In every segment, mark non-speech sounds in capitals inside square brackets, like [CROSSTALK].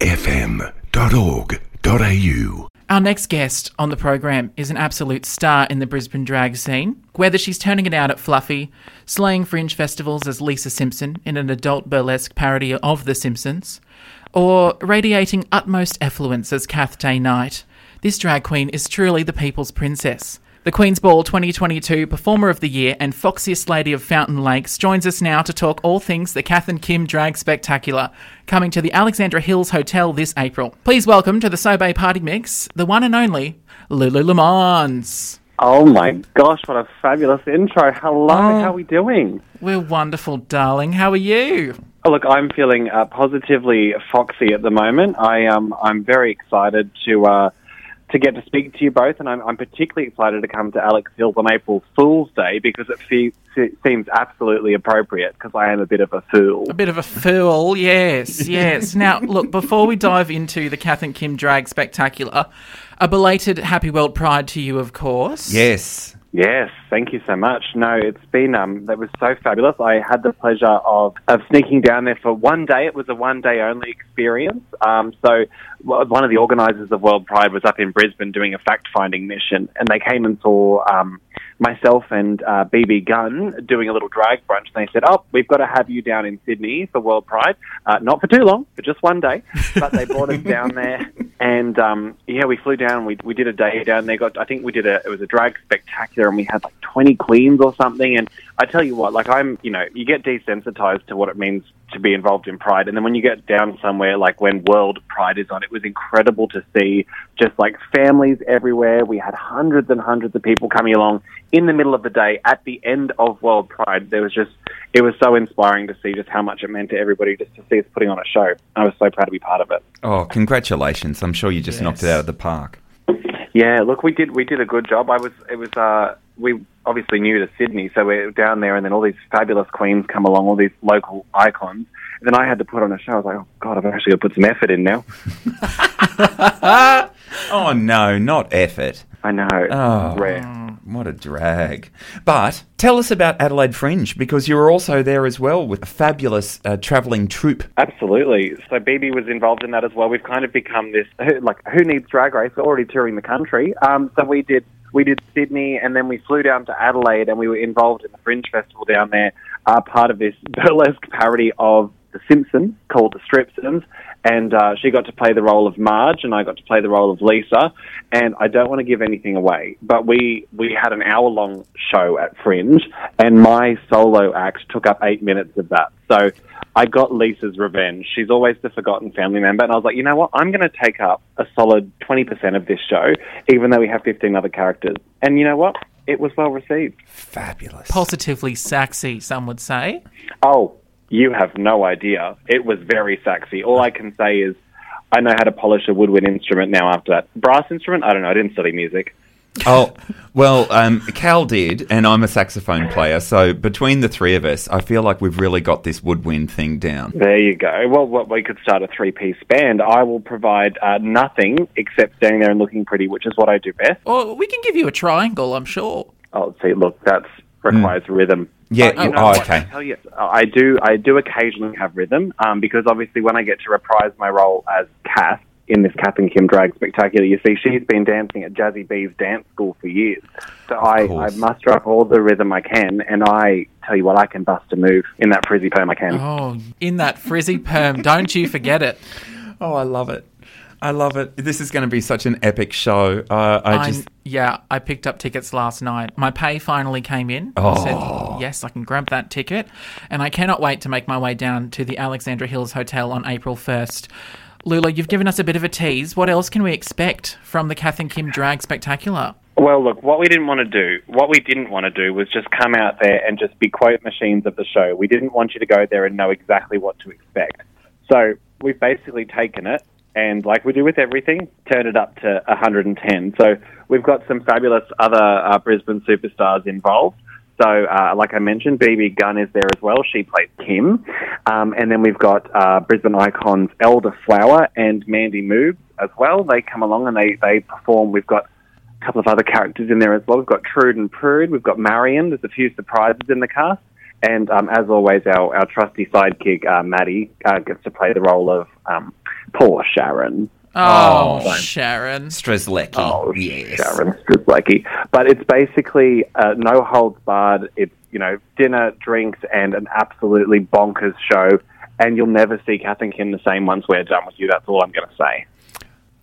fm.org.au. Our next guest on the program is an absolute star in the Brisbane drag scene. Whether she's turning it out at Fluffy, slaying fringe festivals as Lisa Simpson in an adult burlesque parody of The Simpsons, or radiating utmost effluence as Kath Day Knight, this drag queen is truly the people's princess. The Queen's Ball 2022 Performer of the Year and Foxiest Lady of Fountain Lakes joins us now to talk all things the Kath and Kim Drag Spectacular, coming to the Alexandra Hills Hotel this April. Please welcome to the Sobe Party Mix, the one and only Lulu Lemans. Oh my gosh, what a fabulous intro. Hello, Oh. how are we doing? We're wonderful, darling. How are you? Oh, look, I'm feeling uh, positively foxy at the moment. I um, I'm very excited to uh, to get to speak to you both, and I'm, I'm particularly excited to come to Alex Hills on April Fool's Day because it fe- se- seems absolutely appropriate because I am a bit of a fool. A bit of a fool, yes, yes. now, look, before we dive into the Kath and Kim Drag Spectacular, a belated Happy World Pride to you, of course. Yes. Yes, thank you so much. No, it's been um, that was so fabulous. I had the pleasure of of sneaking down there for one day. It was a one day only experience. Um, so one of the organisers of World Pride was up in Brisbane doing a fact finding mission, and they came and saw um, myself and uh, BB Gunn doing a little drag brunch. And they said, "Oh, we've got to have you down in Sydney for World Pride, uh, not for too long, for just one day." [LAUGHS] But they brought us down there, and um, yeah, we flew down. We we did a day down there. Got I think we did a it was a drag spectacular, and we had like twenty queens or something. And I tell you what, like I'm, you know, you get desensitized to what it means to be involved in Pride, and then when you get down somewhere like when World Pride is on, it was incredible to see just like families everywhere. We had hundreds and hundreds of people coming along in the middle of the day at the end of World Pride. There was just it was so inspiring to see just how much it meant to everybody just to see us putting on a show. I was so proud to be part of it. Oh, congratulations. I'm sure you just knocked it out of the park. Yeah, look, we did we did a good job. I was it was uh we obviously new to Sydney, so we're down there, and then all these fabulous queens come along, all these local icons. And then I had to put on a show. I was like, oh god, I've actually got to put some effort in now. [LAUGHS] Oh, no, not effort. I know, Oh. rare. What a drag. But tell us about Adelaide Fringe because you were also there as well with a fabulous uh, travelling troupe. Absolutely. So BB was involved in that as well. We've kind of become this like who needs drag race? We're already touring the country. Um, so we did we did Sydney, and then we flew down to Adelaide, and we were involved in the Fringe Festival down there, uh, part of this [LAUGHS] burlesque parody of The Simpsons called The Stripsons. And uh, she got to play the role of Marge, and I got to play the role of Lisa. And I don't want to give anything away, but we we had an hour long show at Fringe, and my solo act took up eight minutes of that. So I got Lisa's revenge. She's always the forgotten family member. And I was like, you know what? I'm going to take up a solid 20% of this show, even though we have 15 other characters. And you know what? It was well received. Fabulous. Positively sexy, some would say. Oh, you have no idea. It was very sexy. All I can say is I know how to polish a woodwind instrument now after that. Brass instrument? I don't know. I didn't study music. Oh, well, um, Cal did, and I'm a saxophone player. So between the three of us, I feel like we've really got this woodwind thing down. There you go. Well, what, we could start a three piece band. I will provide uh, nothing except standing there and looking pretty, which is what I do best. Or we can give you a triangle, I'm sure. Oh, see, look, that requires rhythm. Yeah, But you know oh, what? okay. I tell you, I do. I do occasionally have rhythm um, because obviously when I get to reprise my role as Kath in this Kath and Kim drag spectacular, you see she's been dancing at Jazzy B's dance school for years. So I, I muster up all the rhythm I can, and I tell you what, I can bust a move in that frizzy perm I can. Oh, in that frizzy perm, don't you forget it. [LAUGHS] Oh, I love it. I love it. This is going to be such an epic show. Uh, I I'm- just. yeah, I picked up tickets last night. My pay finally came in. I Oh. said, yes, I can grab that ticket. And I cannot wait to make my way down to the Alexandra Hills Hotel on April 1st. Lulu, you've given us a bit of a tease. What else can we expect from the Kath and Kim Drag Spectacular? Well, look, what we didn't want to do, what we didn't want to do was just come out there and just be quote machines of the show. We didn't want you to go there and know exactly what to expect. So we've basically taken it and, like we do with everything, turn it up to 110. So we've got some fabulous other uh, Brisbane superstars involved. So, uh, like I mentioned, BB Gunn is there as well. She plays Kim. Um, and then we've got uh, Brisbane icons Elder Flower and Mandy Moobs as well. They come along and they, they perform. We've got a couple of other characters in there as well. We've got Trude and Prue. We've got Marion. There's a few surprises in the cast. And um, as always, our, our trusty sidekick, uh, Maddie, uh, gets to play the role of um, poor Sharon. Oh, Oh. Sharon. Strzelecki. Oh, yes. Sharon Strzelecki. But it's basically uh, no holds barred. It's, you know, dinner, drinks, and an absolutely bonkers show. And you'll never see Kath and Kim the same once we're done with you. That's all I'm going to say.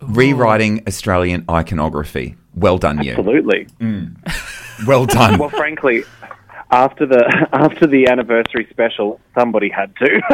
Rewriting Australian iconography. Well done, you. Absolutely. Well done. Well, frankly, after the [LAUGHS] after the anniversary special, somebody had to. [LAUGHS]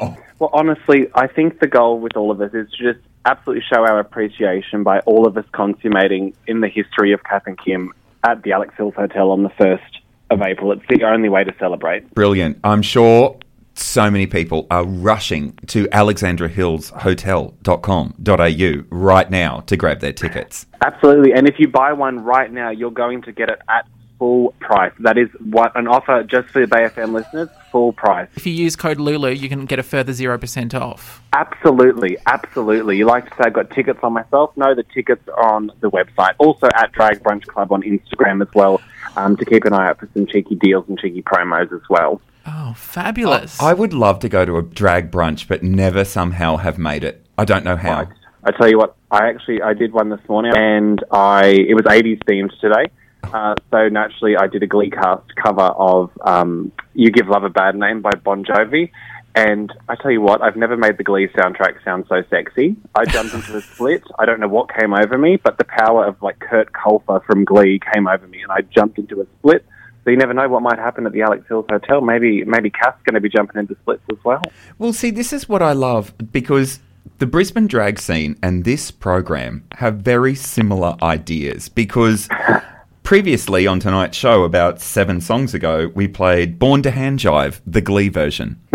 Oh. Well, honestly, I think the goal with all of this is to just absolutely show our appreciation by all of us consummating in the history of Kath and Kim at the Alex Hills Hotel on the first of April. It's the only way to celebrate. Brilliant. I'm sure so many people are rushing to alexandrahillshotel.com.au right now to grab their tickets. Absolutely, and if you buy one right now, you're going to get it at full price. That is what an offer just for the Bay FM listeners, full price. If you use code Lulu, you can get a further 0% off. Absolutely, absolutely. You like to say I've got tickets on myself? No, the tickets are on the website. Also at Drag Brunch Club on Instagram as well, um, to keep an eye out for some cheeky deals and cheeky promos as well. Oh, fabulous. I would love to go to a drag brunch, but never somehow have made it. I don't know how. I tell you what, I actually I did one this morning, and I it was 80s themed today. Uh, so naturally, I did a Glee cast cover of um, "You Give Love a Bad Name" by Bon Jovi, and I tell you what, I've never made the Glee soundtrack sound so sexy. I jumped into a [LAUGHS] split. I don't know what came over me, but the power of like Kurt Colfer from Glee came over me, and I jumped into a split. So you never know what might happen at the Alex Hills Hotel. Maybe maybe Kath's going to be jumping into splits as well. Well, see, this is what I love because the Brisbane drag scene and this program have very similar ideas because [LAUGHS] previously on tonight's show, about seven songs ago, we played Born to Hand Jive, the Glee version. [LAUGHS]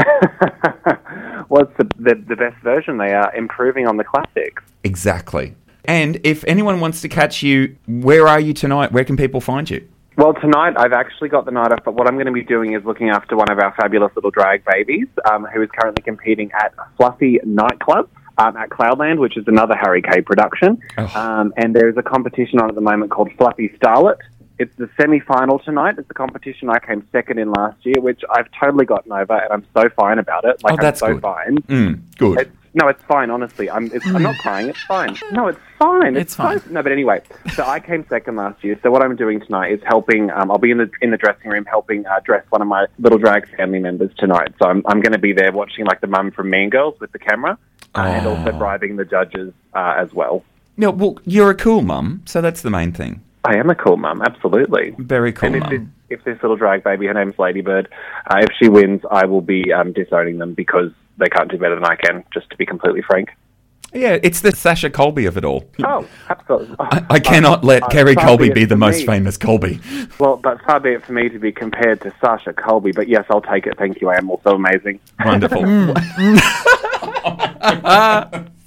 well, it's the, the the best version. They are improving on the classics. Exactly. And if anyone wants to catch you, where are you tonight? Where can people find you? Well, tonight I've actually got the night off, but what I'm going to be doing is looking after one of our fabulous little drag babies, um, who is currently competing at Fluffy Nightclub um, at Cloudland, which is another Harry Kay production. Oh. Um, and there is a competition on at the moment called Fluffy Starlet. It's the semi-final tonight. It's the competition I came second in last year, which I've totally gotten over, and I'm so fine about it. Like Oh, that's I'm so good. fine. Mm, good. It's, no, it's fine. Honestly, I'm. It's, I'm not crying. It's fine. No, it's fine. It's fine. so- no, but anyway, so I came second last year. So what I'm doing tonight is helping. Um, I'll be in the in the dressing room helping uh, dress one of my little drag family members tonight. So I'm I'm going to be there watching like the mum from Mean Girls with the camera, uh, and also Oh. bribing the judges uh, as well. no, well, you're a cool mum, so that's the main thing. I am a cool mum, absolutely. Very cool And if this, if this little drag baby, her name's Ladybird, uh, if she wins, I will be um, disowning them because they can't do better than I can. Just to be completely frank. Yeah, it's the Sasha Colby of it all. Oh, absolutely. I, I cannot let Uh, Kerri Colby be the most me. famous Colby. Well, but far be it for me to be compared to Sasha Colby, but yes, I'll take it. Thank you. I am also amazing. Wonderful. [LAUGHS] [LAUGHS]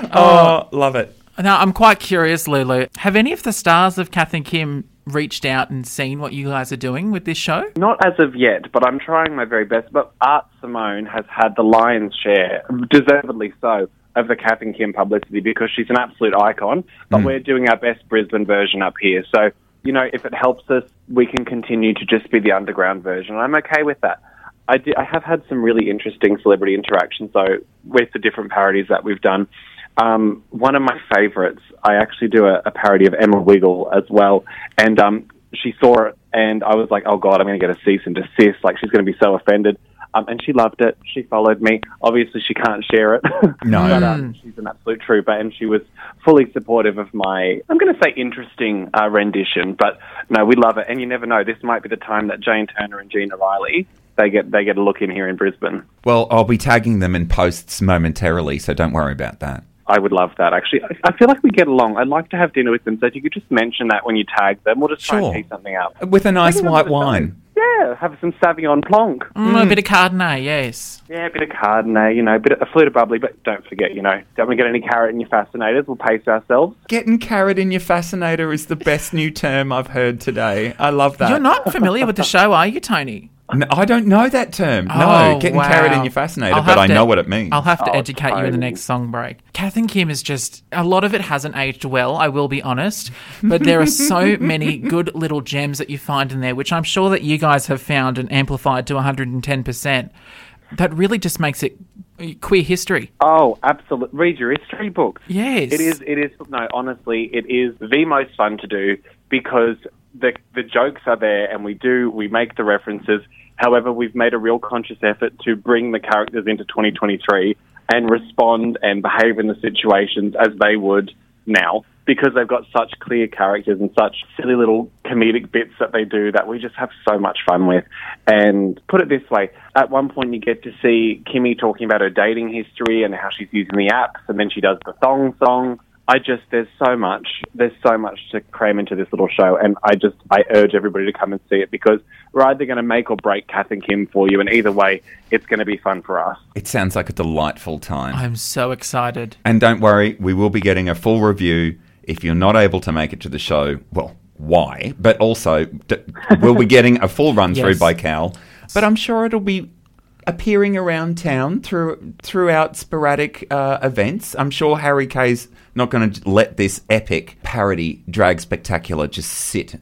Oh, oh, love it. Now, I'm quite curious, Lulu. Have any of the stars of Kath and Kim reached out and seen what you guys are doing with this show? Not as of yet, but I'm trying my very best. But Art Simone has had the lion's share, deservedly so, of the Kath and Kim publicity because she's an absolute icon. But hmm. we're doing our best Brisbane version up here. So, you know, if it helps us, we can continue to just be the underground version. I'm okay with that. I, di- I have had some really interesting celebrity interactions, though, with the different parodies that we've done. Um, one of my favorites, I actually do a, a parody of Emma Wiggle as well, and um, she saw it, and I was like, "Oh God, I'm going to get a cease and desist." Like she's going to be so offended, um, and she loved it. She followed me. Obviously, she can't share it. [LAUGHS] No. but um, she's an absolute trooper, and she was fully supportive of my, I'm going to say, interesting uh, rendition. But no, we love it, and you never know. This might be the time that Jane Turner and Gina Riley they get they get a look in here in Brisbane. Well, I'll be tagging them in posts momentarily, so don't worry about that. I would love that. Actually, I, I feel like we get along. I'd like to have dinner with them. So if you could just mention that when you tag them, we'll just try Sure. and tee something up. With a nice Maybe white have a wine. Yeah, have some Sauvignon Blanc. Mm, A bit of Cardonnay, yes. Yeah, a bit of Cardonnay, you know, a bit of a flute of bubbly, but don't forget, you know, don't want to get any carrot in your fascinators. We'll pace ourselves. Getting carrot in your fascinator is the best new term I've heard today. I love that. You're not familiar with the show, are you, Tony? No, I don't know that term. No, Oh, getting wow. carried in your fascinator, I'll but have I to- know what it means. I'll have to Oh, educate you in the totally. next song break. Kath and Kim is just a lot of it hasn't aged well. I will be honest, but there are so [LAUGHS] many good little gems that you find in there, which I'm sure that you guys have found and amplified to 110. percent That really just makes it queer history. Oh, absolutely. Read your history books. Yes, It is. It is. No, honestly, it is the most fun to do because the the jokes are there, and we do we make the references. However, we've made a real conscious effort to bring the characters into 2023 and respond and behave in the situations as they would now because they've got such clear characters and such silly little comedic bits that they do that we just have so much fun with. And put it this way, at one point you get to see Kimmy talking about her dating history and how she's using the apps and then she does the thong song. I just there's so much there's so much to cram into this little show and I just I urge everybody to come and see it because we're either going to make or break Kath and Kim for you and either way it's going to be fun for us. It sounds like a delightful time. I'm so excited. And don't worry, we will be getting a full review. If you're not able to make it to the show, well, why? But also, d- we'll be [LAUGHS] getting a full run through Yes. by Cal. But I'm sure it'll be appearing around town through throughout sporadic uh, events. I'm sure Harry Kay's not going to let this epic parody drag spectacular just sit.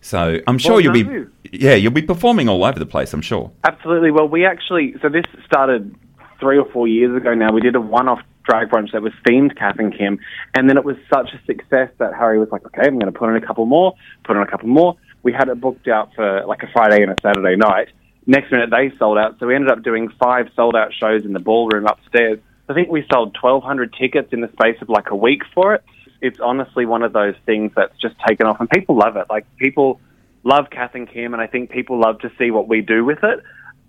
So I'm sure Well, you'll be, yeah, you'll be performing all over the place. I'm sure. Absolutely. Well, we actually, so this started three or four years ago now. We did a one off drag brunch that was themed Kath and Kim. And then it was such a success that Harry was like, okay, I'm going to put in a couple more, put in a couple more. We had it booked out for like a Friday and a Saturday night. Next minute, they sold out. So we ended up doing five sold out shows in the ballroom upstairs. I think we sold 1,200 tickets in the space of like a week for it. It's honestly one of those things that's just taken off, and people love it. Like, people love Kath and Kim, and I think people love to see what we do with it.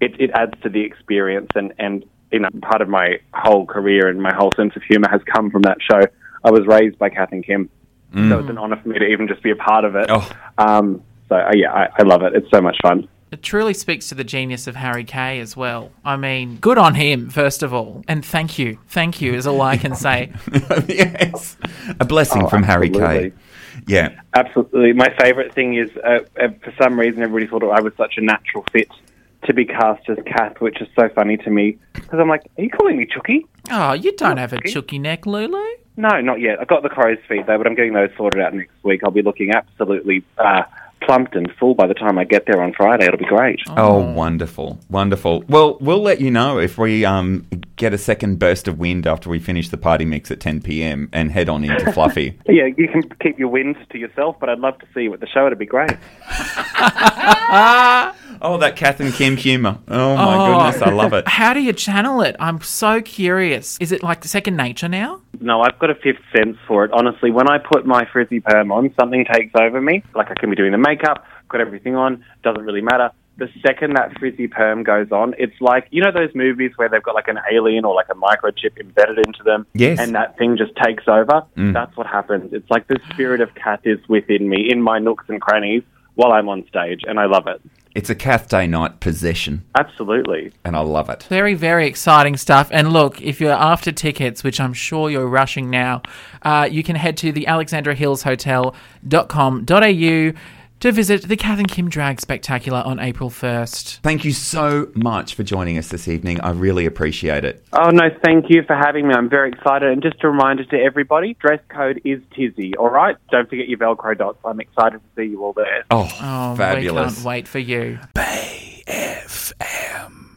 It, it adds to the experience, and, and you know, part of my whole career and my whole sense of humour has come from that show. I was raised by Kath and Kim, so it's an honour for me to even just be a part of it. Oh. Um, so uh, yeah, I, I love it. It's so much fun. It truly speaks to the genius of Harry Kay as well. I mean, good on him, first of all. And thank you. Thank you is all I can say. [LAUGHS] yes, a blessing Oh, from Harry Kay. Yeah. Absolutely. My favourite thing is, uh, uh, for some reason, everybody thought I was such a natural fit to be cast as Kath, which is so funny to me because I'm like, are you calling me Chucky? Oh, you don't have a chooky neck, Lulu. No, not yet. I've got the crow's feet though, but I'm getting those sorted out next week. I'll be looking absolutely uh, plumped and full by the time I get there on Friday. It'll be great. Oh, wonderful, wonderful. Well, we'll let you know if we um, get a second burst of wind after we finish the party mix at 10 p.m. and head on into [LAUGHS] Fluffy. Yeah, you can keep your wind to yourself, but I'd love to see you at the show. It'd be great. [LAUGHS] [LAUGHS] oh, that Kath and Kim humour. Oh my Oh. goodness, I love it. How do you channel it? I'm so curious. Is it like second nature now? No, I've got a fifth sense for it. Honestly, when I put my frizzy perm on, something takes over me. Like I can be doing the makeup, got everything on, doesn't really matter. The second that frizzy perm goes on, it's like you know those movies where they've got like an alien or like a microchip embedded into them, Yes. and that thing just takes over. Mm. That's what happens. It's like the spirit of Kath is within me, in my nooks and crannies, while I'm on stage, and I love it. It's a Kath Day Knight possession, Absolutely. and I love it. Very, very exciting stuff. And look, if you're after tickets, which I'm sure you're rushing now, uh, you can head to the Alexandra Hills Hotel.com.au to visit the Kath and Kim Drag Spectacular on April 1st. Thank you so much for joining us this evening. I really appreciate it. Oh, no, thank you for having me. I'm very excited. And just a reminder to everybody dress code is Tizzy, all right? Don't forget your Velcro dots. I'm excited to see you all there. Oh, Oh, we fabulous. can't wait for you. Bay FM.